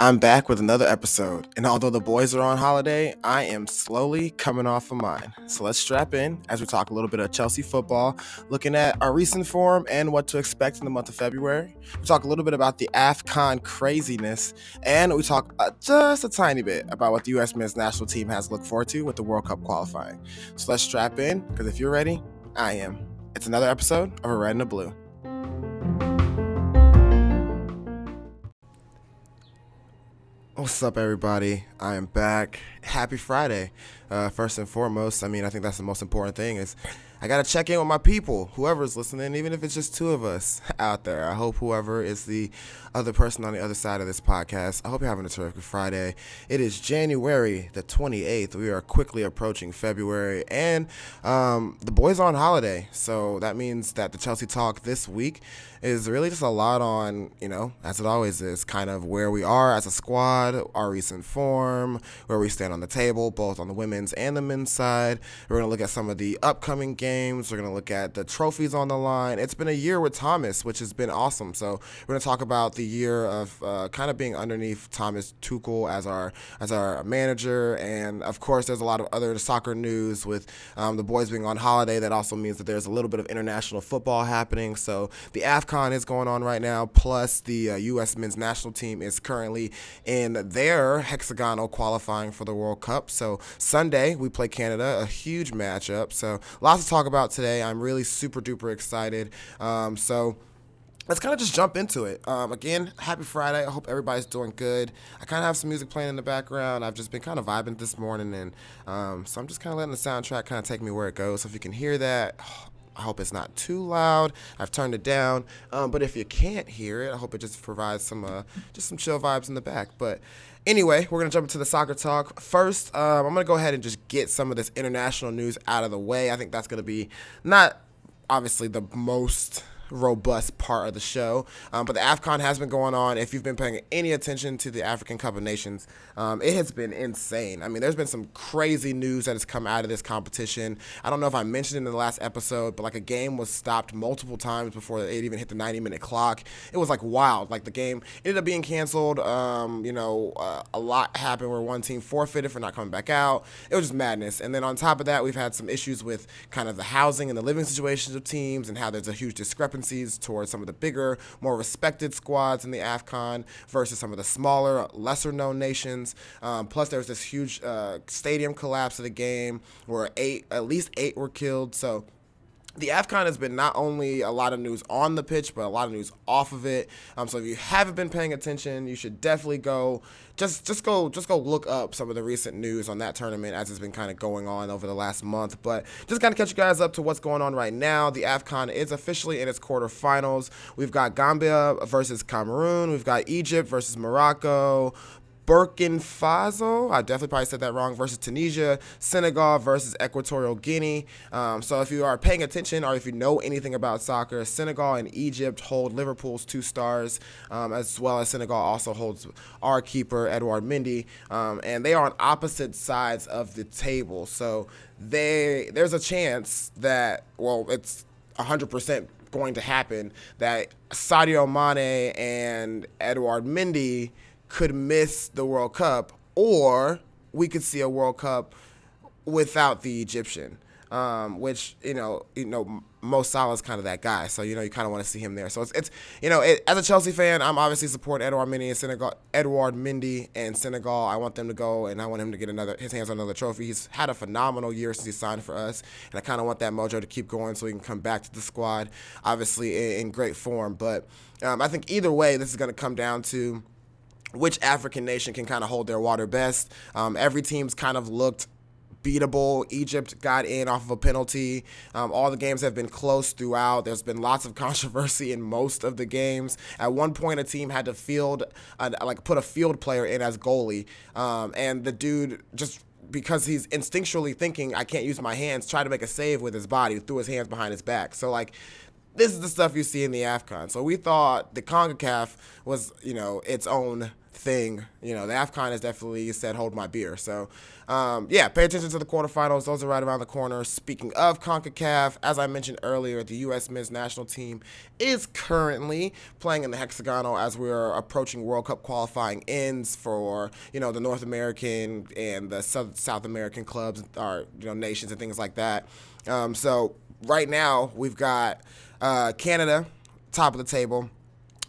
I'm back with another episode, and although the boys are on holiday, I am slowly coming off of mine. So let's strap in as we talk a little bit of Chelsea football, looking at our recent form and what to expect in the month of February. We talk a little bit about the AFCON craziness, and we talk uh, just a tiny bit about what the U.S. men's national team has to look forward to with the World Cup qualifying. So let's strap in, because if you're ready, I am. It's another episode of A Red and a Blue. What's up, everybody? I am back. Happy Friday. Uh, first and foremost, I mean, I think that's the most important thing is I got to check in with my people, whoever's listening, even if it's just two of us out there. I hope whoever is the other person on the other side of this podcast, I hope you're having a terrific Friday. It is January the 28th. We are quickly approaching February, and um, the boys are on holiday. So that means that the Chelsea Talk this week is really just a lot on, you know, as it always is, kind of where we are as a squad, our recent form, where we stand on the table, both on the women's and the men's side. We're to look at some of the upcoming games games. We're going to look at the trophies on the line. It's been a year with Thomas, which has been awesome. So we're going to talk about the year of uh, kind of being underneath Thomas Tuchel as our as our manager, and of course, there's a lot of other soccer news with um, the boys being on holiday. That also means that there's a little bit of international football happening. So the Afcon is going on right now. Plus, the uh, U.S. men's national team is currently in their hexagonal qualifying for the World Cup. So Sunday we play Canada, a huge matchup. So lots to talk talk about today. I'm really super duper excited. Um, so let's kind of just jump into it. Um, again, happy Friday. I hope everybody's doing good. I kind of have some music playing in the background. I've just been kind of vibing this morning, and um, so I'm just kind of letting the soundtrack kind of take me where it goes. So if you can hear that, I hope it's not too loud. I've turned it down, um, but if you can't hear it, I hope it just provides some uh, just some chill vibes in the back. But Anyway, we're going to jump into the soccer talk. First, um, I'm going to go ahead and just get some of this international news out of the way. I think that's going to be not obviously the most robust part of the show. Um, but the AFCON has been going on. If you've been paying any attention to the African Cup of Nations, um, it has been insane. I mean, there's been some crazy news that has come out of this competition. I don't know if I mentioned it in the last episode, but like a game was stopped multiple times before it even hit the 90 minute clock. It was like wild. Like the game ended up being canceled. Um, you know, uh, a lot happened where one team forfeited for not coming back out. It was just madness. And then on top of that, we've had some issues with kind of the housing and the living situations of teams and how there's a huge discrepancy discrepancies towards some of the bigger, more respected squads in the AFCON versus some of the smaller, lesser known nations. Um, plus, there was this huge uh, stadium collapse of the game where eight, at least eight were killed. So, the AFCON has been not only a lot of news on the pitch, but a lot of news off of it. Um, so if you haven't been paying attention, you should definitely go just just go just go look up some of the recent news on that tournament as it's been kind of going on over the last month. But just kind of catch you guys up to what's going on right now. The AFCON is officially in its quarterfinals. We've got Gambia versus Cameroon. We've got Egypt versus Morocco. Burkina Faso, I definitely probably said that wrong, versus Tunisia, Senegal versus Equatorial Guinea. Um, so if you are paying attention or if you know anything about soccer, Senegal and Egypt hold Liverpool's two stars, um, as well as Senegal also holds our keeper, Edouard Mendy, um, and they are on opposite sides of the table. So they there's a chance that, well, it's 100% going to happen that Sadio Mane and Edouard Mendy – could miss the World Cup, or we could see a World Cup without the Egyptian. Um, which you know, you know, Mo Salah's kind of that guy, so you know, you kind of want to see him there. So it's, it's you know, it, as a Chelsea fan, I'm obviously supporting Edouard Mendy and Senegal, Edouard Mendy and Senegal. I want them to go, and I want him to get another his hands on another trophy. He's had a phenomenal year since he signed for us, and I kind of want that mojo to keep going so he can come back to the squad, obviously in, in great form. But um, I think either way, this is going to come down to which African nation can kind of hold their water best. Um, every team's kind of looked beatable. Egypt got in off of a penalty. Um, all the games have been close throughout. There's been lots of controversy in most of the games. At one point, a team had to field, uh, like put a field player in as goalie, um, and the dude just because he's instinctually thinking I can't use my hands, try to make a save with his body, threw his hands behind his back. So like this is the stuff you see in the AFCON. So we thought the CONCACAF was, you know, its own thing. You know, the AFCON has definitely said, hold my beer. So, um, yeah, pay attention to the quarterfinals. Those are right around the corner. Speaking of CONCACAF, as I mentioned earlier, the U.S. men's national team is currently playing in the hexagonal as we're approaching World Cup qualifying ends for, you know, the North American and the South, South American clubs, or, you know, nations and things like that. Um, so, right now, we've got uh, Canada, top of the table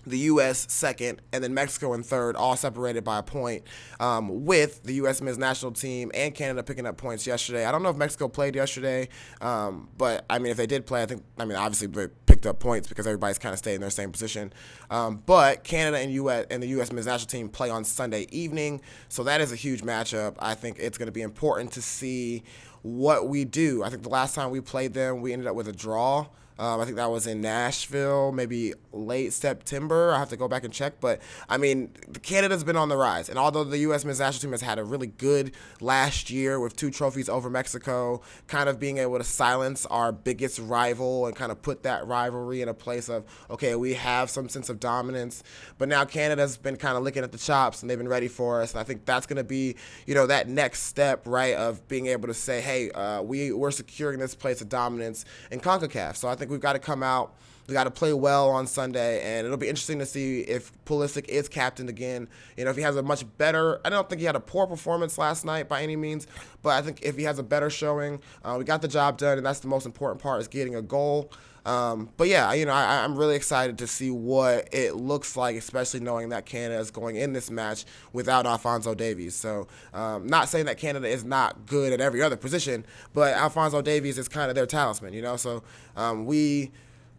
the U.S. second, and then Mexico in third, all separated by a point, um, with the U.S. men's national team and Canada picking up points yesterday. I don't know if Mexico played yesterday, um, but I mean, if they did play, I think, I mean, obviously they picked up points because everybody's kind of stayed in their same position. Um, but Canada and U.S. and the U.S. men's national team play on Sunday evening, so that is a huge matchup. I think it's going to be important to see what we do. I think the last time we played them, we ended up with a draw. Um, I think that was in Nashville, maybe late September. I have to go back and check. But I mean, Canada's been on the rise. And although the U.S. men's national team has had a really good last year with two trophies over Mexico, kind of being able to silence our biggest rival and kind of put that rivalry in a place of, okay, we have some sense of dominance. But now Canada's been kind of licking at the chops and they've been ready for us. And I think that's going to be, you know, that next step, right, of being able to say, hey, uh, we, we're securing this place of dominance in CONCACAF. So I think we've got to come out. We got to play well on Sunday, and it'll be interesting to see if Pulisic is captain again. You know, if he has a much better. I don't think he had a poor performance last night by any means, but I think if he has a better showing, uh, we got the job done, and that's the most important part is getting a goal. Um, but yeah, you know, I, am really excited to see what it looks like, especially knowing that Canada is going in this match without Alfonso Davies. So, um, not saying that Canada is not good at every other position, but Alfonso Davies is kind of their talisman, you know. So um, we,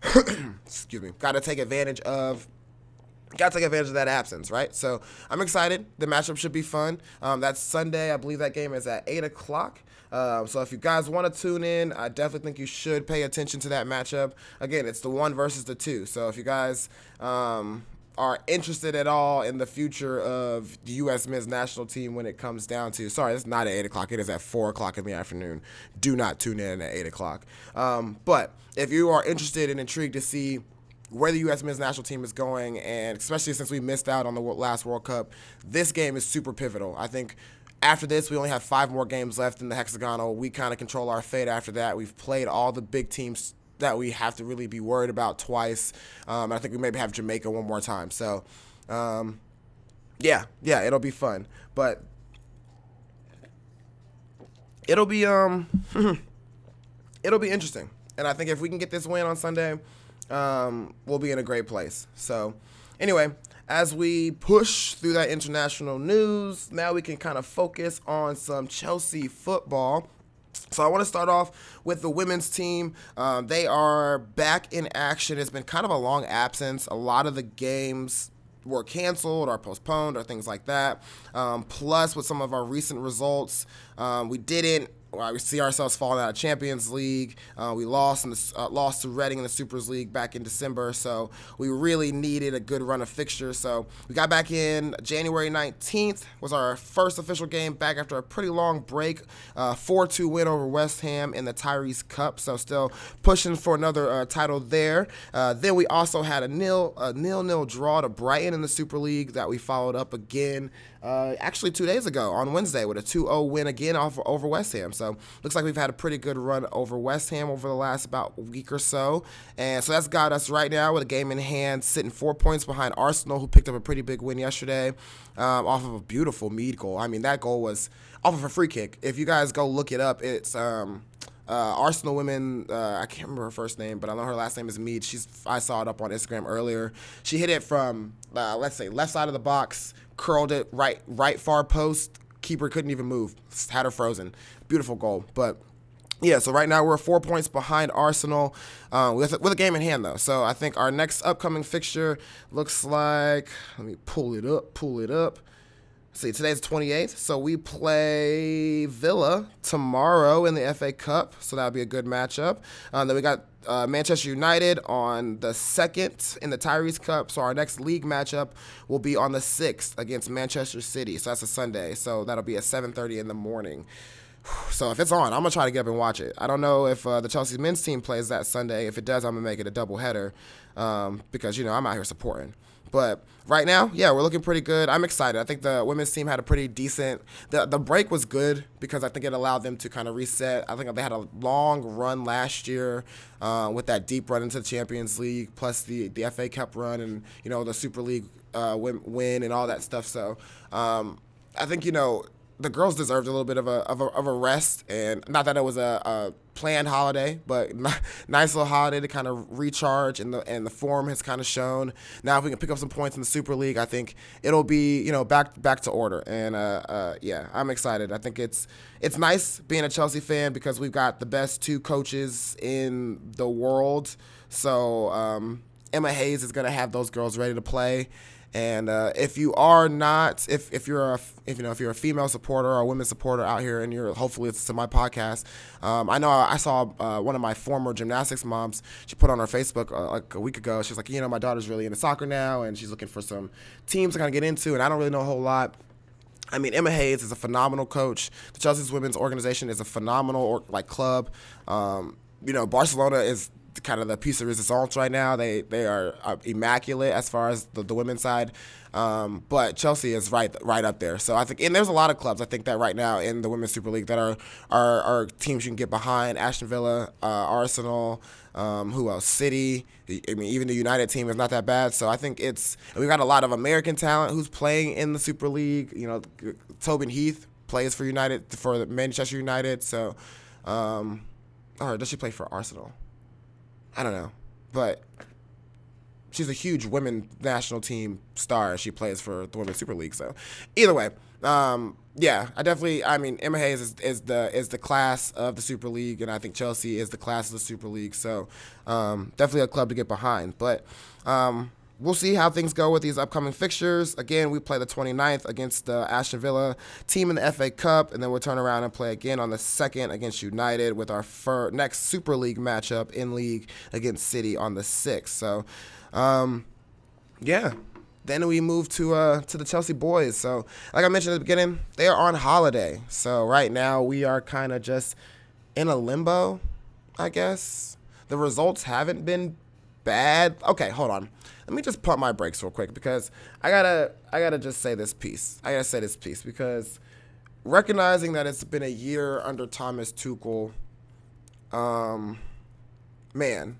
excuse me, got to take advantage of got to take advantage of that absence, right? So I'm excited. The matchup should be fun. Um, that's Sunday. I believe that game is at 8 o'clock. Um, so if you guys want to tune in, I definitely think you should pay attention to that matchup. Again, it's the one versus the two. So if you guys um, are interested at all in the future of the U.S. men's national team when it comes down to, sorry, it's not at 8 o'clock. It is at 4 o'clock in the afternoon. Do not tune in at 8 o'clock. Um, but if you are interested and intrigued to see where the U.S. men's national team is going, and especially since we missed out on the last World Cup, this game is super pivotal. I think after this, we only have five more games left in the hexagonal. We kind of control our fate after that. We've played all the big teams that we have to really be worried about twice. Um, I think we maybe have Jamaica one more time. So, um, yeah, yeah, it'll be fun. But it'll be um, it'll be interesting. And I think if we can get this win on Sunday, um, we'll be in a great place. So, anyway, as we push through that international news, now we can kind of focus on some Chelsea football. So I want to start off with the women's team. Um, they are back in action. It's been kind of a long absence. A lot of the games were canceled or postponed or things like that. Um, plus, with some of our recent results, um, we didn't we see ourselves falling out of Champions League. Uh, we lost in the, uh, lost to Reading in the Supers League back in December, so we really needed a good run of fixtures. So we got back in January 19th was our first official game back after a pretty long break. Uh, 4-2 win over West Ham in the Tyres Cup, so still pushing for another uh, title there. Uh, then we also had a nil a nil nil draw to Brighton in the Super League that we followed up again uh, actually two days ago on Wednesday with a 2-0 win again off, over West Ham. So looks like we've had a pretty good run over West Ham over the last about week or so. And so that's got us right now with a game in hand, sitting four points behind Arsenal, who picked up a pretty big win yesterday um, off of a beautiful Mead goal. I mean, that goal was off of a free kick. If you guys go look it up, it's um, uh, Arsenal women. Uh, I can't remember her first name, but I know her last name is Mead. She's I saw it up on Instagram earlier. She hit it from uh, let's say left side of the box, curled it right right far post. Keeper couldn't even move. Had her frozen. Beautiful goal, but. Yeah, so right now we're four points behind Arsenal uh, with, with a game in hand, though. So I think our next upcoming fixture looks like. Let me pull it up, pull it up see, today's 28th, so we play Villa tomorrow in the FA Cup, so that'll be a good matchup. Um, then we got uh, Manchester United on the 2nd in the Tyres Cup, so our next league matchup will be on the 6th against Manchester City, so that's a Sunday, so that'll be at 7.30 in the morning. So if it's on, I'm gonna try to get up and watch it. I don't know if uh, the Chelsea men's team plays that Sunday. If it does, I'm gonna make it a double header um, because you know I'm out here supporting. But right now, yeah, we're looking pretty good. I'm excited. I think the women's team had a pretty decent. The the break was good because I think it allowed them to kind of reset. I think they had a long run last year uh, with that deep run into the Champions League, plus the the FA Cup run and you know the Super League uh, win, win and all that stuff. So um, I think you know the girls deserved a little bit of a, of a, of a rest, and not that it was a, a planned holiday, but nice little holiday to kind of recharge, and the and the form has kind of shown. Now, if we can pick up some points in the Super League, I think it'll be you know back back to order, and uh, uh, yeah, I'm excited. I think it's it's nice being a Chelsea fan because we've got the best two coaches in the world. So um, Emma Hayes is going to have those girls ready to play. And uh, if you are not, if, if you're a, if you know, if you're a female supporter or a women supporter out here, and you're hopefully it's to my podcast, um, I know I saw uh, one of my former gymnastics moms. She put on her Facebook uh, like a week ago. She's like, you know, my daughter's really into soccer now, and she's looking for some teams to kind of get into, and I don't really know a whole lot. I mean, Emma Hayes is a phenomenal coach. The Chelsea's women's organization is a phenomenal or, like club. Um, you know, Barcelona is kind of the piece of resistance right now. They they are uh, immaculate as far as the, the women's side, um, but Chelsea is right right up there. So I think, and there's a lot of clubs I think that right now in the women's Super League that are are, are teams you can get behind. Aston Villa, uh, Arsenal, um, who else? City. I mean, even the United team is not that bad. So I think it's we've got a lot of American talent who's playing in the Super League. You know, Tobin Heath plays for United for Manchester United. So, um, or does she play for Arsenal? I don't know, but she's a huge women national team star. She plays for the Women's Super League. So, either way, um, yeah, I definitely. I mean, Emma Hayes is, is, the is the class of the Super League, and I think Chelsea is the class of the Super League. So, um, definitely a club to get behind. But um, we'll see how things go with these upcoming fixtures. Again, we play the 29th against the Aston Villa team in the FA Cup, and then we'll turn around and play again on the 2nd against United with our fir- next Super League matchup in league against City on the 6th. So, um, yeah. Then we move to uh, to the Chelsea boys. So, like I mentioned at the beginning, they are on holiday. So right now we are kind of just in a limbo, I guess. The results haven't been bad. Okay, hold on let me just pump my brakes real quick because I gotta I gotta just say this piece. I gotta say this piece because recognizing that it's been a year under Thomas Tuchel, um, man,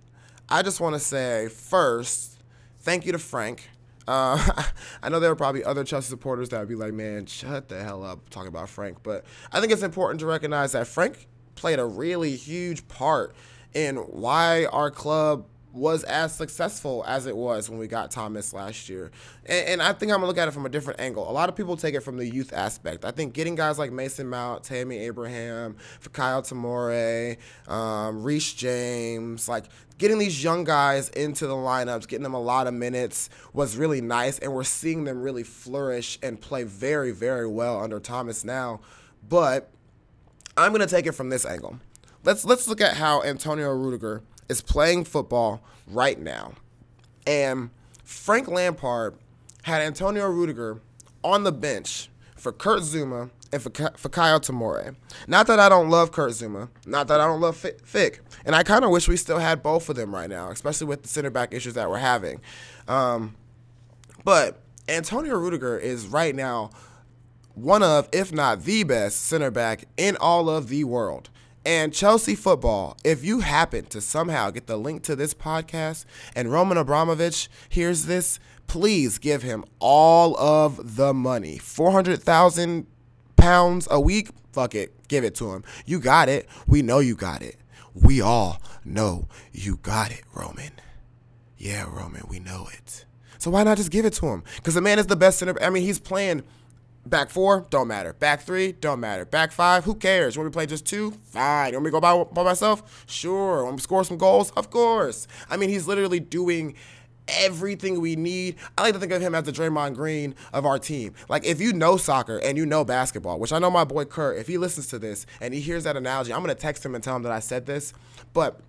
I just want to say first, thank you to Frank. Uh, I know there are probably other Chelsea supporters that would be like, man, shut the hell up talking about Frank. But I think it's important to recognize that Frank played a really huge part in why our club was as successful as it was when we got Thomas last year. And, and, I think I'm gonna look at it from a different angle. A lot of people take it from the youth aspect. I think getting guys like Mason Mount, Tammy Abraham, Fikayo Tomori, um, Reece James, like getting these young guys into the lineups, getting them a lot of minutes was really nice. And we're seeing them really flourish and play very, very well under Thomas now. But I'm gonna take it from this angle. Let's let's look at how Antonio Rudiger is playing football right now. And Frank Lampard had Antonio Rudiger on the bench for Kurt Zouma and for, for Kyle Tomori. Not that I don't love Kurt Zouma, not that I don't love Fick. And I kind of wish we still had both of them right now, especially with the center back issues that we're having. Um, but Antonio Rudiger is right now one of, if not the best, center back in all of the world. And Chelsea football, if you happen to somehow get the link to this podcast and Roman Abramovich hears this, please give him all of the money. 400,000 pounds a week? Fuck it. Give it to him. You got it. We know you got it. We all know you got it, Roman. Yeah, Roman, we know it. So why not just give it to him? Because the man is the best center. I mean, he's playing Back four, don't matter. Back three, don't matter. Back five, who cares? Want me to play just two? Fine. Want me to go by, by myself? Sure. Want me to score some goals? Of course. I mean, he's literally doing everything we need. I like to think of him as the Draymond Green of our team. Like, if you know soccer and you know basketball, which I know my boy Kurt, if he listens to this and he hears that analogy, I'm to text him and tell him that I said this. But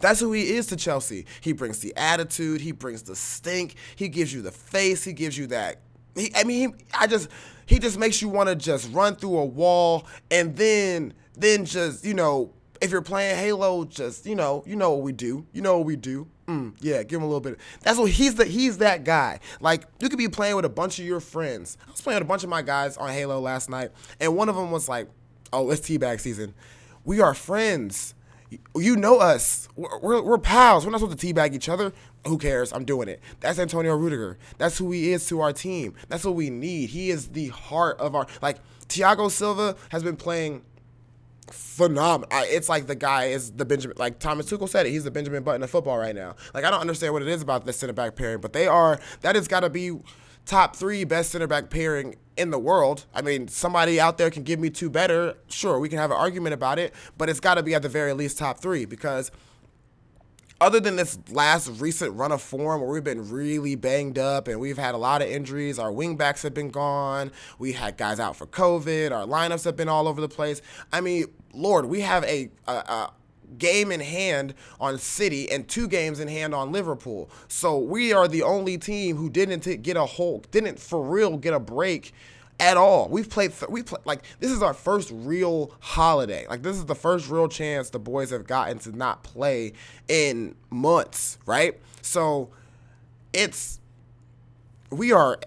that's who he is to Chelsea. He brings the attitude, he brings the stink, he gives you the face, he gives you that he, I mean, he, I just he just makes you want to just run through a wall and then then just you know if you're playing Halo, just you know you know what we do. You know what we do. Mm, yeah, give him a little bit. That's what he's the he's that guy. Like you could be playing with a bunch of your friends. I was playing with a bunch of my guys on Halo last night, and one of them was like, "Oh, it's teabag season. We are friends. You know us. We're, we're, we're pals. We're not supposed to teabag each other. Who cares? I'm doing it. That's Antonio Rudiger. That's who he is to our team. That's what we need. He is the heart of our like. Thiago Silva has been playing phenomenal. It's like the guy is the Benjamin, like Thomas Tuchel said it. He's the Benjamin Button of football right now. Like I don't understand what it is about this center back pairing, but they are. That has got to be top three best center back pairing in the world. I mean, somebody out there can give me two better. Sure, we can have an argument about it, but it's got to be at the very least top three because other than this last recent run of form where we've been really banged up and we've had a lot of injuries, our wingbacks have been gone, we had guys out for COVID, our lineups have been all over the place. I mean, Lord, we have a, a, a game in hand on City and two games in hand on Liverpool. So we are the only team who didn't get a whole, didn't for real get a break at all. We've played, th- we play like this is our first real holiday. Like this is the first real chance the boys have gotten to not play in months, right? So it's we are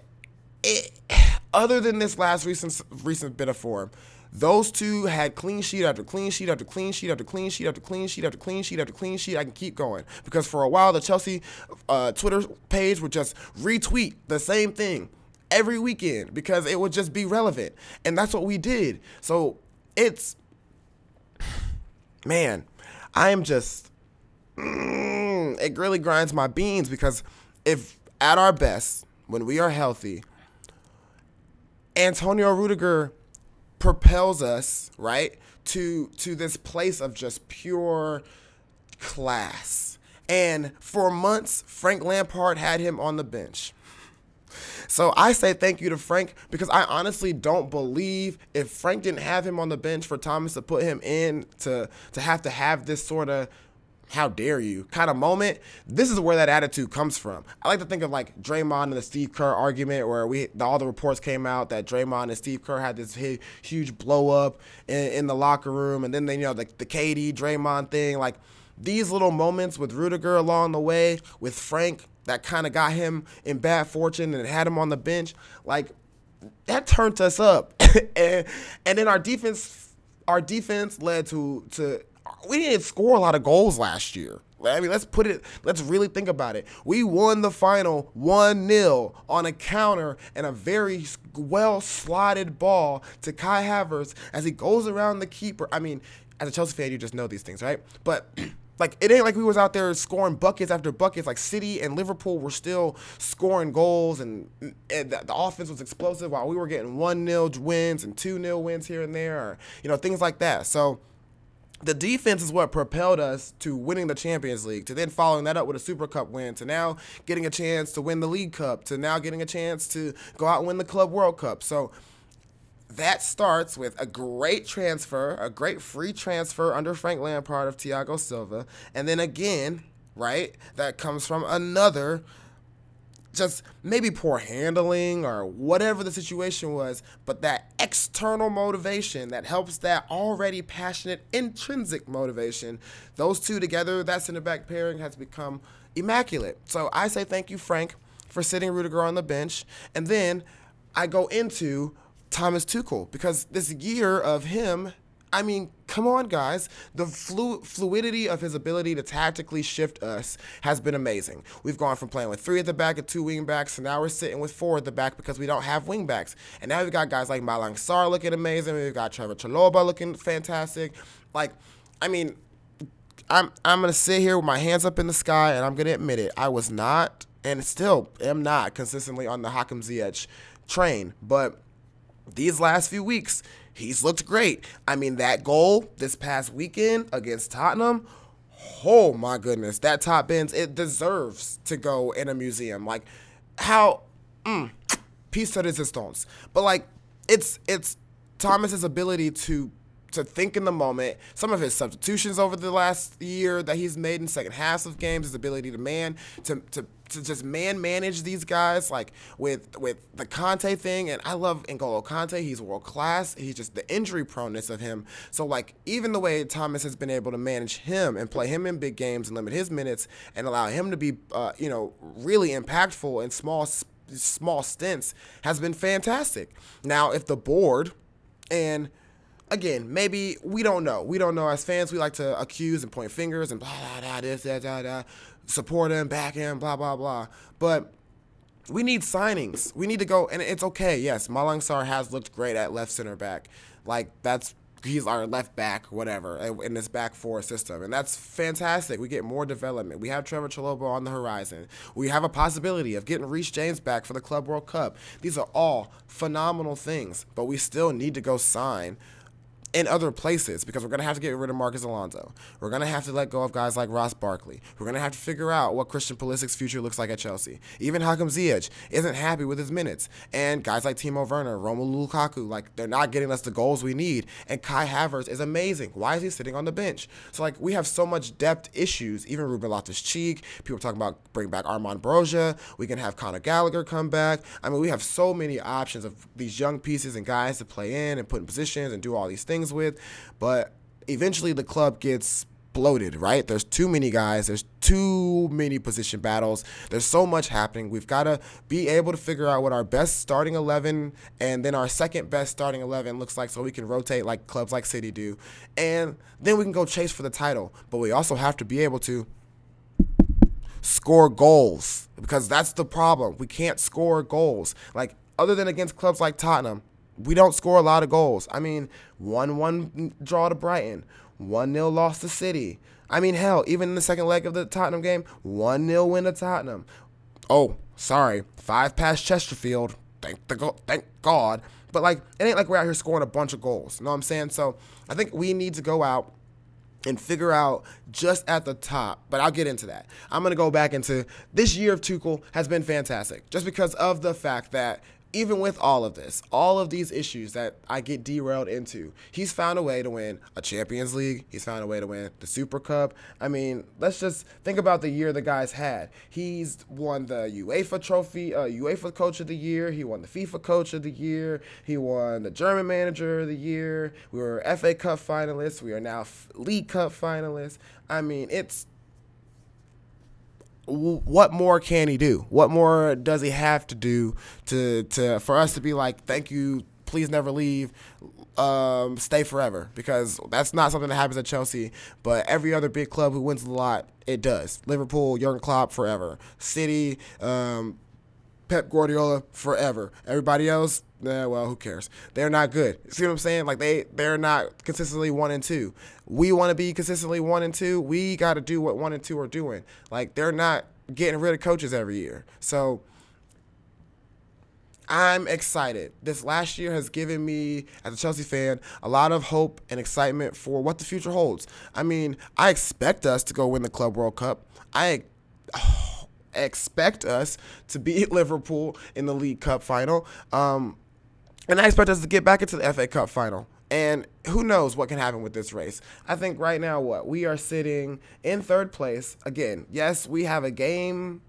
it, other than this last recent recent bit of form. Those two had clean sheet after clean sheet after clean sheet after clean sheet after clean sheet after clean sheet after clean sheet. I can keep going because for a while the Chelsea uh, Twitter page would just retweet the same thing every weekend because it would just be relevant. And that's what we did. So it's, man, I am just, mm, it really grinds my beans because if at our best, when we are healthy, Antonio Rudiger propels us, right, to to this place of just pure class. And for months, Frank Lampard had him on the bench. So I say thank you to Frank because I honestly don't believe if Frank didn't have him on the bench for Thomas to put him in to to have to have this sort of how dare you kind of moment. This is where that attitude comes from. I like to think of like Draymond and the Steve Kerr argument where we all the reports came out that Draymond and Steve Kerr had this huge blow up in, in the locker room, and then they you know the the KD Draymond thing like these little moments with Rudiger along the way, with Frank that kind of got him in bad fortune and had him on the bench, like that turned us up. and and then our defense our defense led to to we didn't score a lot of goals last year. I mean, let's put it, let's really think about it. We won the final 1 0 on a counter and a very well slotted ball to Kai Havertz as he goes around the keeper. I mean, as a Chelsea fan, you just know these things, right? But like it ain't like we was out there scoring buckets after buckets. Like City and Liverpool were still scoring goals, and, and the, the, offense was explosive while we were getting one 0 wins and two 0 wins here and there, or you know things like that. So the defense is what propelled us to winning the Champions League, to then following that up with a Super Cup win, to now getting a chance to win the League Cup, to now getting a chance to go out and win the Club World Cup. So that starts with a great transfer, a great free transfer under Frank Lampard of Thiago Silva, and then again, right, that comes from another just maybe poor handling or whatever the situation was, but that external motivation that helps that already passionate intrinsic motivation, those two together, that center back pairing has become immaculate. So I say thank you, Frank, for sitting Rudiger on the bench. And then I go into Thomas Tuchel because this year of him, I mean, come on, guys. The flu- fluidity of his ability to tactically shift us has been amazing. We've gone from playing with three at the back and two wing backs, and now we're sitting with four at the back because we don't have wing backs. And now we've got guys like Malang Sarr looking amazing. We've got Trevoh Chalobah looking fantastic. Like, I mean, I'm I'm gonna sit here with my hands up in the sky, and I'm gonna admit it. I was not, and still am not consistently on the Hakim Ziyech train, but these last few weeks, he's looked great. I mean, that goal this past weekend against Tottenham, oh my goodness, that top bins, it deserves to go in a museum. Like, how, mm, piece de resistance. But like, it's it's Thomas's ability to to think in the moment. Some of his substitutions over the last year that he's made in second halves of games, his ability to man to to to just man manage these guys like with with the Kanté thing. And I love N'Golo Kanté he's world class he's just the injury proneness of him. So like even the way Thomas has been able to manage him and play him in big games and limit his minutes and allow him to be uh, you know really impactful in small small stints has been fantastic. Now if the board and again, maybe we don't know. We don't know. As fans, we like to accuse and point fingers and blah blah blah this that da da support him, back him, blah blah blah. But we need signings. We need to go, and it's okay. Yes, Malang Sarr has looked great at left center back. Like that's he's our left back, whatever, in this back four system, and that's fantastic. We get more development. We have Trevoh Chalobah on the horizon. We have a possibility of getting Reece James back for the Club World Cup. These are all phenomenal things, but we still need to go sign in other places because we're going to have to get rid of Marcos Alonso. We're going to have to let go of guys like Ross Barkley. We're going to have to figure out what Christian Pulisic's future looks like at Chelsea. Even Hakim Ziyech isn't happy with his minutes. And guys like Timo Werner, Romelu Lukaku, like they're not getting us the goals we need. And Kai Havertz is amazing. Why is he sitting on the bench? So like we have so much depth issues. Even Ruben Loftus-Cheek, people talking about bring back Armand Broja. We can have Conor Gallagher come back. I mean, we have so many options of these young pieces and guys to play in and put in positions and do all these things things with, but eventually the club gets bloated, right? There's too many guys, there's too many position battles. There's so much happening. We've got to be able to figure out what our best starting 11 and then our second best starting 11 looks like so we can rotate like clubs like City do. And then we can go chase for the title. But we also have to be able to score goals because that's the problem. We can't score goals. Like other than against clubs like Tottenham, we don't score a lot of goals. I mean, 1 1 draw to Brighton, 1 0 loss to City. I mean, hell, even in the second leg of the Tottenham game, 1 0 win to Tottenham. Oh, sorry, 5 past Chesterfield. Thank, the go- thank God. But, like, it ain't like we're out here scoring a bunch of goals. You know what I'm saying? So I think we need to go out and figure out just at the top. But I'll get into that. I'm going to go back into this year of Tuchel has been fantastic just because of the fact that even with all of this, all of these issues that I get derailed into, he's found a way to win a Champions League. He's found a way to win the Super Cup. I mean, let's just think about the year the guy's had. He's won the UEFA Trophy, uh, UEFA Coach of the Year. He won the FIFA Coach of the Year. He won the German Manager of the Year. We were FA Cup finalists. We are now League Cup finalists. I mean, it's what more can he do? What more does he have to do to to for us to be like, thank you, please never leave, um, stay forever? Because that's not something that happens at Chelsea, but every other big club who wins a lot, it does. Liverpool, Jurgen Klopp, forever. City, um, Pep Guardiola, forever. Everybody else, yeah, well, who cares? They're not good. See what I'm saying? Like they they're not consistently one and two. We want to be consistently one and two. We got to do what one and two are doing. Like they're not getting rid of coaches every year. So I'm excited. This last year has given me, as a Chelsea fan, a lot of hope and excitement for what the future holds. I mean, I expect us to go win the Club World Cup. I. Oh, expect us to beat Liverpool in the League Cup final. Um, and I expect us to get back into the FA Cup final. And who knows what can happen with this race. I think right now, what? We are sitting in third place. Again, yes, we have a game.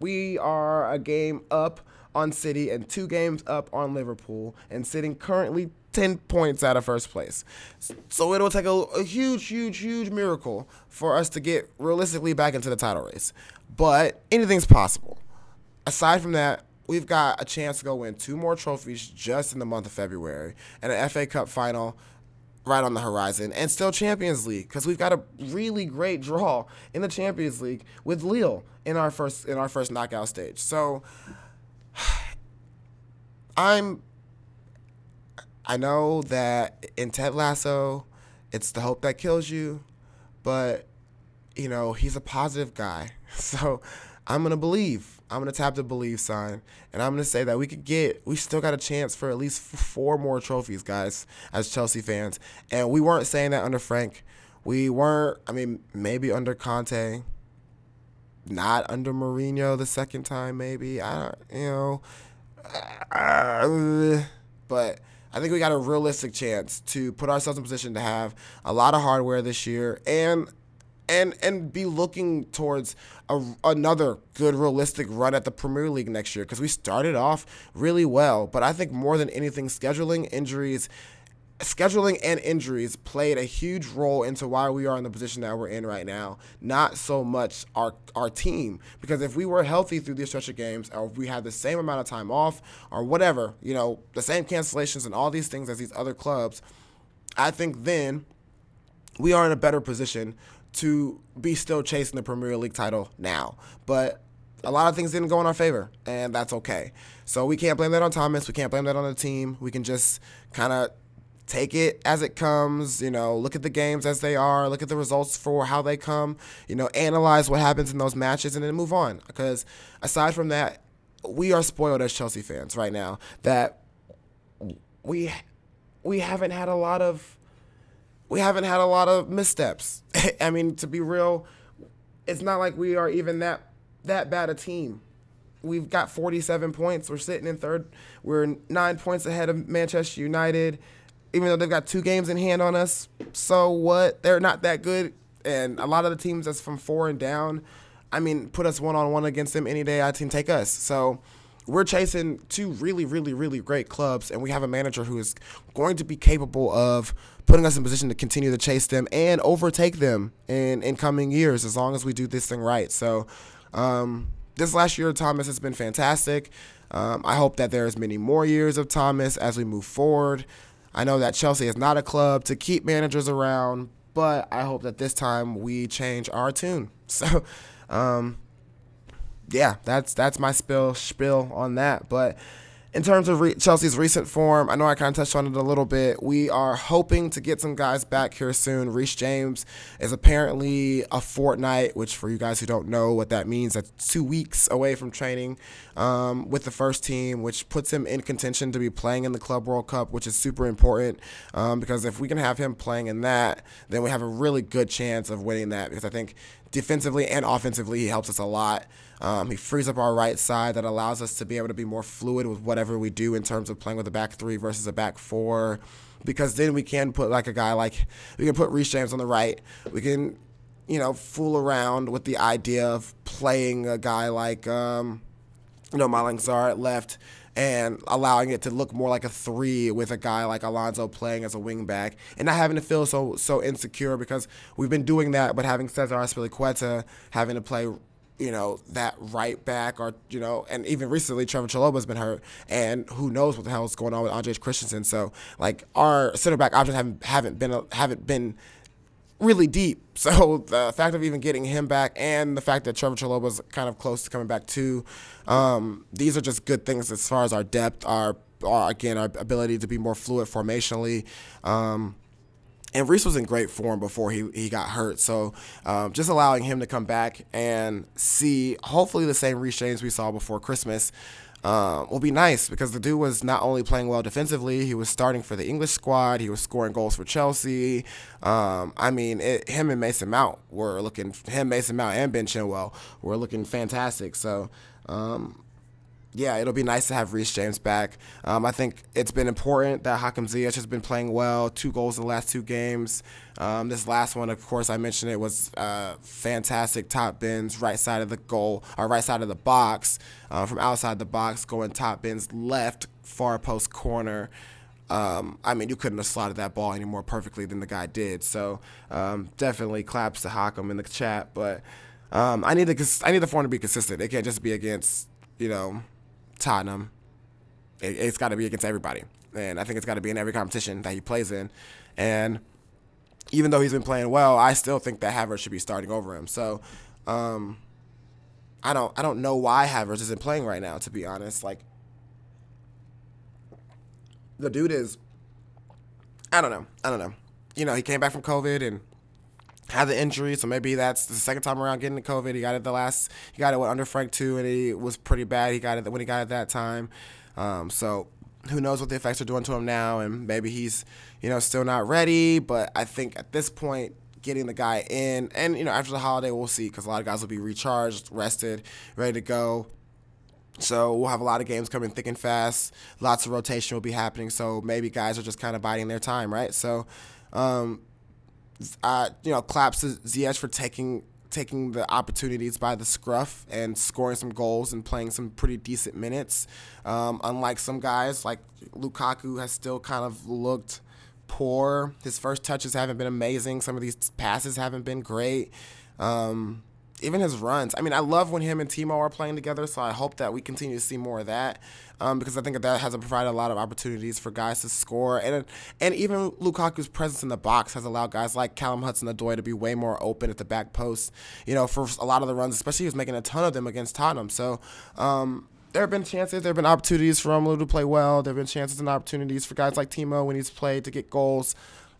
We are a game up on City and two games up on Liverpool and sitting currently 10 points out of first place. So it'll take a, a, huge, huge, huge miracle for us to get realistically back into the title race. But anything's possible. Aside from that, we've got a chance to go win two more trophies just in the month of February and an FA Cup final right on the horizon and still Champions League because we've got a really great draw in the Champions League with Lille in our first in our first knockout stage. So I'm I know that in Ted Lasso it's the hope that kills you, but you know, he's a positive guy. So I'm to believe I'm gonna tap the believe sign, and I'm gonna say that we could get. We still got a chance for at least four more trophies, guys, as Chelsea fans. And we weren't saying that under Frank. We weren't. I mean, maybe under Conte. Not under Mourinho the second time, maybe. I don't. You know. Uh, but I think we got a realistic chance to put ourselves in position to have a lot of hardware this year and and and be looking towards a, another good realistic run at the Premier League next year because we started off really well, but I think more than anything, scheduling injuries. Scheduling and injuries played a huge role into why we are in the position that we're in right now. Not so much our our team, because if we were healthy through these stretch of games, or if we had the same amount of time off, or whatever, you know, the same cancellations and all these things as these other clubs, I think then we are in a better position to be still chasing the Premier League title now. But a lot of things didn't go in our favor, and that's okay. So we can't blame that on Thomas. We can't blame that on the team. We can just kind of take it as it comes, you know, look at the games as they are, look at the results for how they come, you know, analyze what happens in those matches and then move on. Because aside from that, we are spoiled as Chelsea fans right now that we we haven't had a lot of we haven't had a lot of missteps. I mean, to be real, it's not like we are even that that bad a team. We've got 47 points. We're sitting in third. We're nine points ahead of Manchester United, even though they've got two games in hand on us. So what? They're not that good. And a lot of the teams that's from four and down, I mean, put us one on one against them any day. I can take us. So we're chasing two really, really, really great clubs, and we have a manager who is going to be capable of putting us in position to continue to chase them and overtake them in, in coming years as long as we do this thing right. So, um, this last year, Thomas has been fantastic. Um, I hope that there's many more years of Thomas as we move forward. I know that Chelsea is not a club to keep managers around, but I hope that this time we change our tune. So, um, yeah, that's that's my spill spill on that. But in terms of re- Chelsea's recent form, I know I kind of touched on it a little bit. We are hoping to get some guys back here soon. Reece James is apparently a fortnight, which for you guys who don't know what that means, that's two weeks away from training um, with the first team, which puts him in contention to be playing in the Club World Cup, which is super important um, because if we can have him playing in that, then we have a really good chance of winning that because I think defensively and offensively he helps us a lot. Um, he frees up our right side that allows us to be able to be more fluid with whatever we do in terms of playing with a back three versus a back four. Because then we can put like a guy like we can put Reece James on the right. We can, you know, fool around with the idea of playing a guy like um, you know Malang Sarr at left and allowing it to look more like a three with a guy like Alonso playing as a wingback and not having to feel so so insecure because we've been doing that, but having Cesar Azpilicueta having to play you know, that right back or, you know, and even recently Trevoh Chalobah's been hurt and who knows what the hell is going on with Andre Christensen. So like our center back options haven't haven't been haven't been really deep. So the fact of even getting him back and the fact that Trevor Trevoh Chalobah's kind of close to coming back too, um, these are just good things as far as our depth, our, our again our ability to be more fluid formationally. Um, and Reece was in great form before he, he got hurt. So um, just allowing him to come back and see hopefully the same Reece James we saw before Christmas um, will be nice because the dude was not only playing well defensively, he was starting for the English squad. He was scoring goals for Chelsea. Um, I mean, it, him and Mason Mount were looking, him, Mason Mount, and Ben Chilwell were looking fantastic. So, um, yeah, it'll be nice to have Reece James back. Um, I think it's been important that Hakim Ziyech has been playing well. Two goals in the last two games. Um, this last one, of course, I mentioned it was uh, fantastic. Top bins, right side of the goal, or right side of the box, uh, from outside the box, going top bins left, far post corner. Um, I mean, you couldn't have slotted that ball any more perfectly than the guy did. So um, definitely claps to Hakim in the chat. But um, I need the I need the form to be consistent. It can't just be against you know Tottenham. It, has got to be against everybody, and I think it's got to be in every competition that he plays in. And even though he's been playing well, I still think that Havertz should be starting over him. So, um, I don't I don't know why Havertz isn't playing right now. To be honest, like the dude is. I don't know. I don't know. You know, he came back from COVID and had the injury, so maybe that's the second time around getting the COVID. He got it the last, he got it under Frank too, and he was pretty bad. He got it when he got it that time. Um, so who knows what the effects are doing to him now, and maybe he's, you know, still not ready. But I think at this point, getting the guy in, and you know, after the holiday, we'll see because a lot of guys will be recharged, rested, ready to go. So we'll have a lot of games coming thick and fast. Lots of rotation will be happening. So maybe guys are just kind of biding their time, right? So, um, uh, you know, claps to Ziyech for taking taking the opportunities by the scruff and scoring some goals and playing some pretty decent minutes. Um, unlike some guys like Lukaku has still kind of looked poor. His first touches haven't been amazing. Some of these passes haven't been great. Um, even his runs. I mean, I love when him and Timo are playing together, so I hope that we continue to see more of that um, because I think that, has provided a lot of opportunities for guys to score. And and even Lukaku's presence in the box has allowed guys like Callum Hudson-Odoi to be way more open at the back post, you know, for a lot of the runs, especially he was making a ton of them against Tottenham. So, um, there have been chances, there have been opportunities for Romelu to play well. There have been chances and opportunities for guys like Timo when he's played to get goals.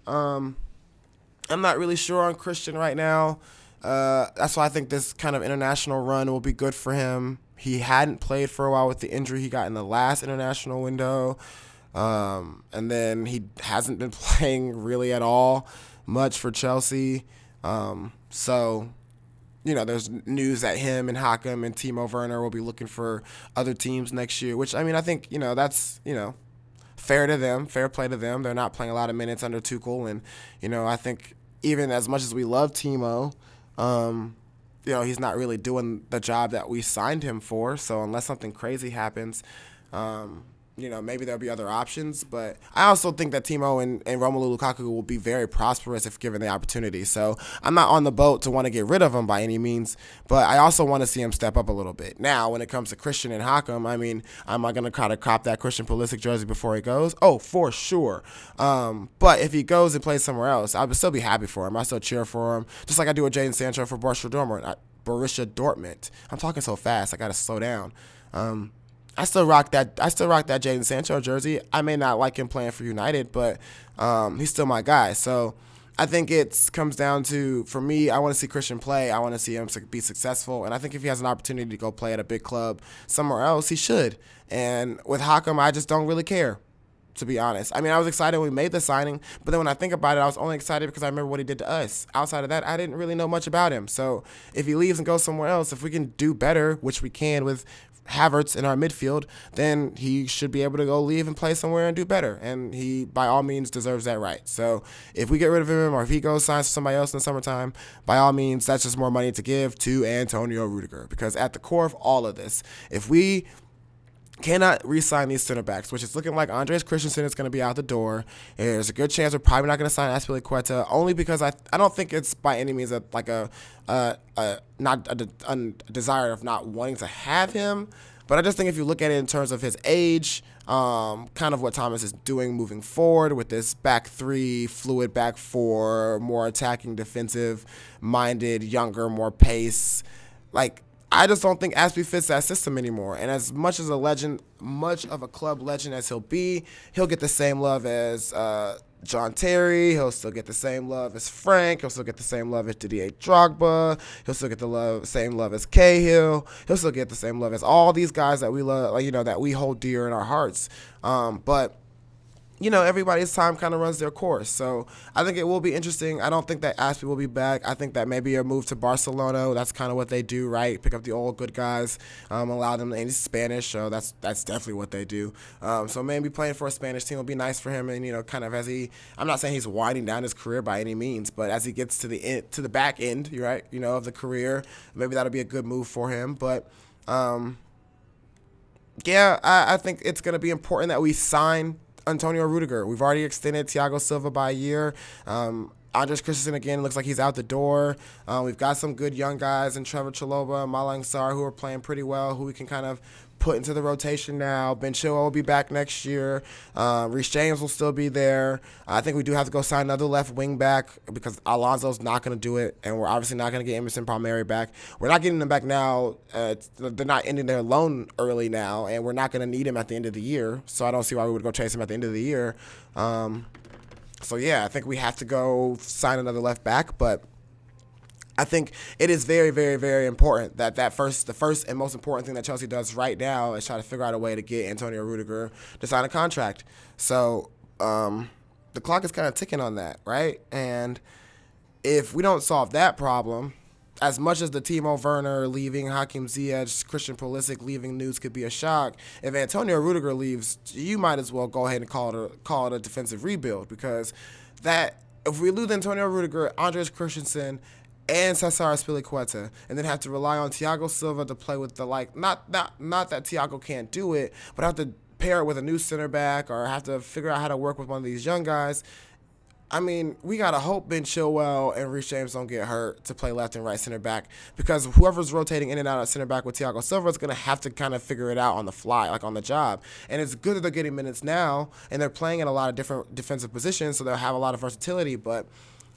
Um, I'm not really sure on Christian right now. Uh, that's why I think this kind of international run will be good for him. He hadn't played for a while with the injury he got in the last international window. Um, and then he hasn't been playing really at all much for Chelsea. Um, so, you know, there's news that him and Hakim and Timo Werner will be looking for other teams next year, which, I mean, I think, you know, that's, you know, fair to them, fair play to them. They're not playing a lot of minutes under Tuchel. And, you know, I think even as much as we love Timo, um, you know, he's not really doing the job that we signed him for. So unless something crazy happens, um, you know, maybe there'll be other options. But I also think that Timo and, and Romelu Lukaku will be very prosperous if given the opportunity. So I'm not on the boat to want to get rid of him by any means, but I also want to see him step up a little bit. Now, when it comes to Christian and Hakim, I mean, am I going to try to cop that Christian Pulisic jersey before he goes? Oh, for sure. Um, but if he goes and plays somewhere else, I would still be happy for him. I still cheer for him, just like I do with Jadon Sancho for Borussia Dortmund. Borussia Dortmund. I'm talking so fast, I got to slow down. Um, I still rock that. I still rock that Jadon Sancho jersey. I may not like him playing for United, but um, he's still my guy. So I think it comes down to for me. I want to see Christian play. I want to see him be successful, and I think if he has an opportunity to go play at a big club somewhere else, he should. And with Hakim, I just don't really care to be honest. I mean, I was excited when we made the signing, but then when I think about it, I was only excited because I remember what he did to us. Outside of that, I didn't really know much about him. So if he leaves and goes somewhere else, if we can do better, which we can with Havertz in our midfield, then he should be able to go leave and play somewhere and do better. And he, by all means, deserves that right. So if we get rid of him or if he goes signs for somebody else in the summertime, by all means, that's just more money to give to Antonio Rudiger. Because at the core of all of this, if we cannot re-sign these center backs, which is looking like Andreas Christensen is going to be out the door. There's a good chance we're probably not going to sign Azpilicueta, only because I I don't think it's by any means a, like a, a, a not a, a, desire of not wanting to have him, but I just think if you look at it in terms of his age, um, kind of what Thomas is doing moving forward with this back three, fluid back four, more attacking, defensive minded, younger, more pace, like I just don't think Aspie fits that system anymore. And as much as a legend, much of a club legend as he'll be, he'll get the same love as uh, John Terry. He'll still get the same love as Frank. He'll still get the same love as Didier Drogba. He'll still get the love, same love as Cahill. He'll still get the same love as all these guys that we love, like you know, that we hold dear in our hearts. Um, but you know, everybody's time kind of runs their course. So I think it will be interesting. I don't think that Aspie will be back. I think that maybe a move to Barcelona. That's kind of what they do, right? Pick up the old good guys, um, allow them to any Spanish. So that's that's definitely what they do. Um, so maybe playing for a Spanish team will be nice for him. And you know, kind of as he, I'm not saying he's winding down his career by any means, but as he gets to the end, to the back end, right, you know, of the career, maybe that'll be a good move for him. But um, yeah, I, I think it's going to be important that we sign Antonio Rudiger. We've already extended Thiago Silva by a year. Um, Andreas Christensen again looks like he's out the door. Uh, we've got some good young guys in Trevoh Chalobah, Malang Sarr who are playing pretty well, who we can kind of put into the rotation now. Ben Chilwell will be back next year. Uh, Reece James will still be there. I think we do have to go sign another left wing back because Alonso's not going to do it, and we're obviously not going to get Emerson Palmieri back. We're not getting them back now. Uh, they're not ending their loan early now, and we're not going to need him at the end of the year. So I don't see why we would go chase him at the end of the year. Um, so yeah, I think we have to go sign another left back, but I think it is very, very, very important that that first, the first and most important thing that Chelsea does right now is try to figure out a way to get Antonio Rudiger to sign a contract. So um, the clock is kind of ticking on that, right? And if we don't solve that problem, as much as the Timo Werner leaving, Hakim Ziyech, Christian Pulisic leaving news could be a shock. If Antonio Rudiger leaves, you might as well go ahead and call it a call it a defensive rebuild because that if we lose Antonio Rudiger, Andreas Christensen, and Cesar Azpilicueta, and then have to rely on Thiago Silva to play with the like not not not that Thiago can't do it, but have to pair it with a new center back or have to figure out how to work with one of these young guys. I mean, we gotta hope Ben Chilwell and Reece James don't get hurt to play left and right center back because whoever's rotating in and out of center back with Thiago Silva is gonna have to kind of figure it out on the fly, like on the job. And it's good that they're getting minutes now and they're playing in a lot of different defensive positions, so they'll have a lot of versatility. But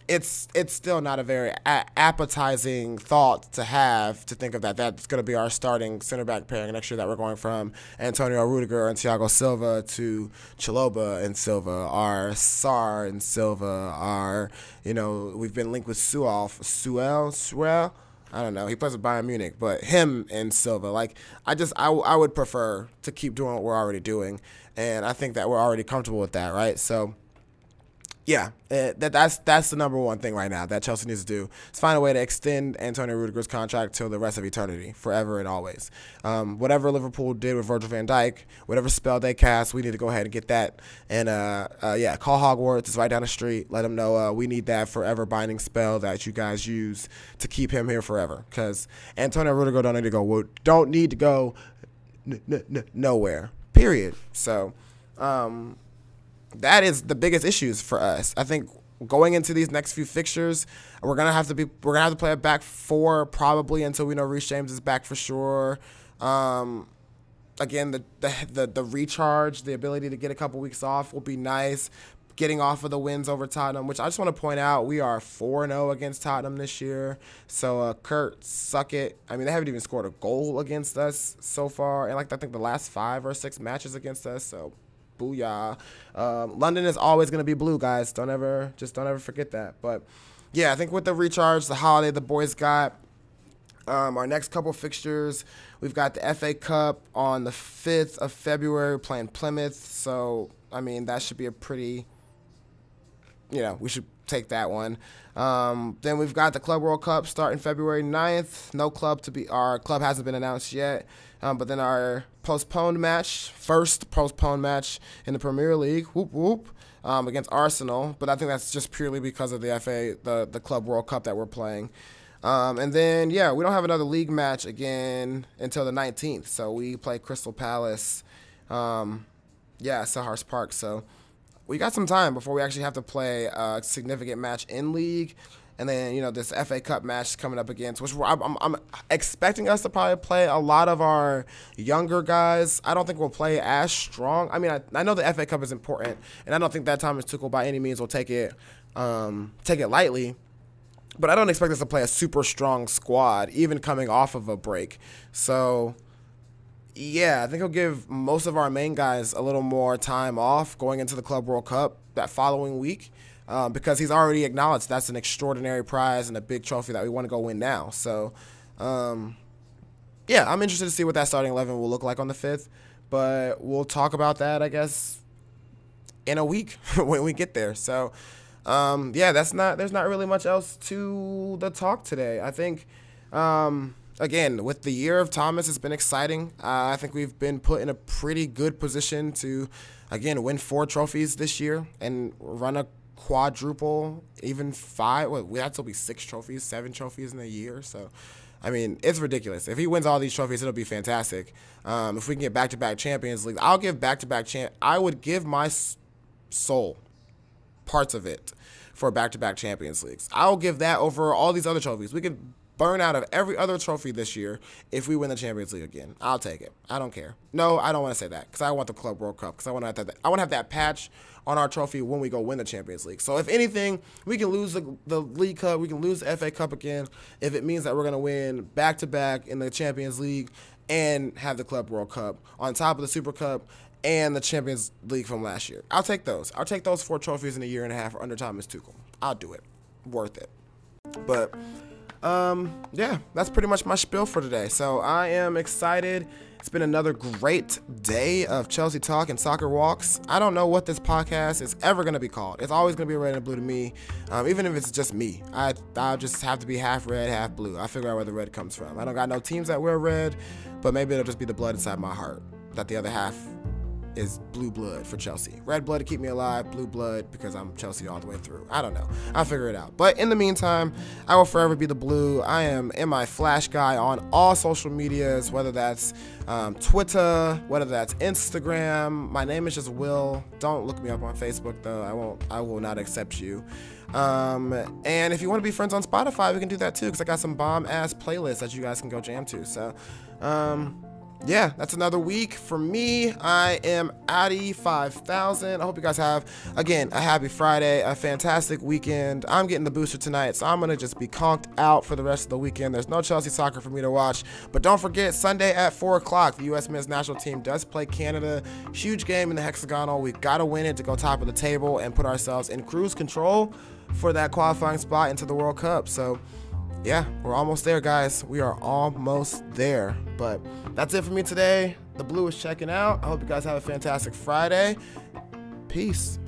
it's it's still not a very a- appetizing thought to have to think of that that's going to be our starting center back pairing next year that we're going from Antonio Rudiger and Thiago Silva to Chalobah and Silva, our Sar and Silva, our you know we've been linked with Sual, Suel, Suel. I don't know. He plays with Bayern Munich, but him and Silva, like I just I, I would prefer to keep doing what we're already doing, and I think that we're already comfortable with that, right? So yeah, uh, that that's that's the number one thing right now that Chelsea needs to do is find a way to extend Antonio Rudiger's contract till the rest of eternity, forever and always. Um, whatever Liverpool did with Virgil Van Dijk, whatever spell they cast, we need to go ahead and get that. And uh, uh, yeah, call Hogwarts. It's right down the street. Let them know uh, we need that forever binding spell that you guys use to keep him here forever. Because Antonio Rudiger don't need to go. Don't need to go n- n- nowhere. Period. So. Um, that is the biggest issues for us. I think going into these next few fixtures, we're gonna have to be we're gonna have to play a back four probably until we know Reece James is back for sure. Um, again, the, the the the recharge, the ability to get a couple weeks off will be nice. Getting off of the wins over Tottenham, which I just want to point out, we are 4 0 against Tottenham this year. So, uh, Kurt, suck it. I mean, they haven't even scored a goal against us so far. And, like, I think the last five or six matches against us. So, Booyah. Um, London is always going to be blue, guys. Don't ever, just don't ever forget that. But yeah, I think with the recharge, the holiday the boys got, um, our next couple fixtures, we've got the FA Cup on the 5th of February playing Plymouth. So, I mean, that should be a pretty, you know, we should take that one. Um, then we've got the Club World Cup starting February 9th. No club to be, our club hasn't been announced yet. Um, but then our postponed match, first postponed match in the Premier League, whoop whoop, um, against Arsenal. But I think that's just purely because of the FA, the the Club World Cup that we're playing. Um, and then yeah, we don't have another league match again until the 19th. So we play Crystal Palace, um, yeah, Selhurst Park. So we got some time before we actually have to play a significant match in league and then you know this FA Cup match coming up against, which I'm, I'm, expecting us to probably play a lot of our younger guys. I don't think we'll play as strong. I mean, I, I know the FA Cup is important, and I don't think that Thomas Tuchel by any means will take it um, take it lightly. But I don't expect us to play a super strong squad, even coming off of a break. So. Yeah, I think he'll give most of our main guys a little more time off going into the Club World Cup that following week um, because he's already acknowledged that's an extraordinary prize and a big trophy that we want to go win now. So, um, yeah, I'm interested to see what that starting 11 will look like on the 5th, but we'll talk about that, I guess, in a week when we get there. So, um, yeah, that's not, there's not really much else to the talk today. I think, um, again, with the year of Thomas, it's been exciting. Uh, I think we've been put in a pretty good position to, again, win four trophies this year and run a quadruple, even five. What, we had to be six trophies, seven trophies in a year. So, I mean, it's ridiculous. If he wins all these trophies, it'll be fantastic. Um, if we can get back to back Champions League, I'll give back to back champ. I would give my soul, parts of it, for back to back Champions Leagues. I'll give that over all these other trophies. We could burn out of every other trophy this year if we win the Champions League again. I'll take it. I don't care. No, I don't want to say that because I want the Club World Cup because I want to have that. I want to have that patch on our trophy when we go win the Champions League. So if anything, we can lose the, the League Cup, we can lose the FA Cup again if it means that we're going to win back to back in the Champions League and have the Club World Cup on top of the Super Cup and the Champions League from last year. I'll take those. I'll take those four trophies in a year and a half under Thomas Tuchel. I'll do it. Worth it. But um, yeah, that's pretty much my spiel for today. So I am excited. It's been another great day of Chelsea talk and soccer walks. I don't know what this podcast is ever going to be called. It's always going to be red and blue to me, um, even if it's just me. I I just have to be half red, half blue. I figure out where the red comes from. I don't got no teams that wear red, but maybe it'll just be the blood inside my heart that the other half is blue blood for Chelsea. Red blood to keep me alive, blue blood because I'm Chelsea all the way through. I don't know. I'll figure it out. But in the meantime, I will forever be the blue. I am in my flash guy on all social medias, whether that's um, Twitter, whether that's Instagram. My name is just Will. Don't look me up on Facebook though. I won't. I will not accept you. Um, and if you want to be friends on Spotify, we can do that too because I got some bomb ass playlists that you guys can go jam to. So, um, yeah, that's another week for me. I am Addy 5000. I hope you guys have, again, a happy Friday, a fantastic weekend. I'm getting the booster tonight, so I'm going to just be conked out for the rest of the weekend. There's no Chelsea soccer for me to watch. But don't forget, Sunday at 4 o'clock, the U.S. men's national team does play Canada. Huge game in the hexagonal. We've got to win it to go top of the table and put ourselves in cruise control for that qualifying spot into the World Cup. So, yeah, we're almost there, guys. We are almost there. But that's it for me today. The Blue is checking out. I hope you guys have a fantastic Friday. Peace.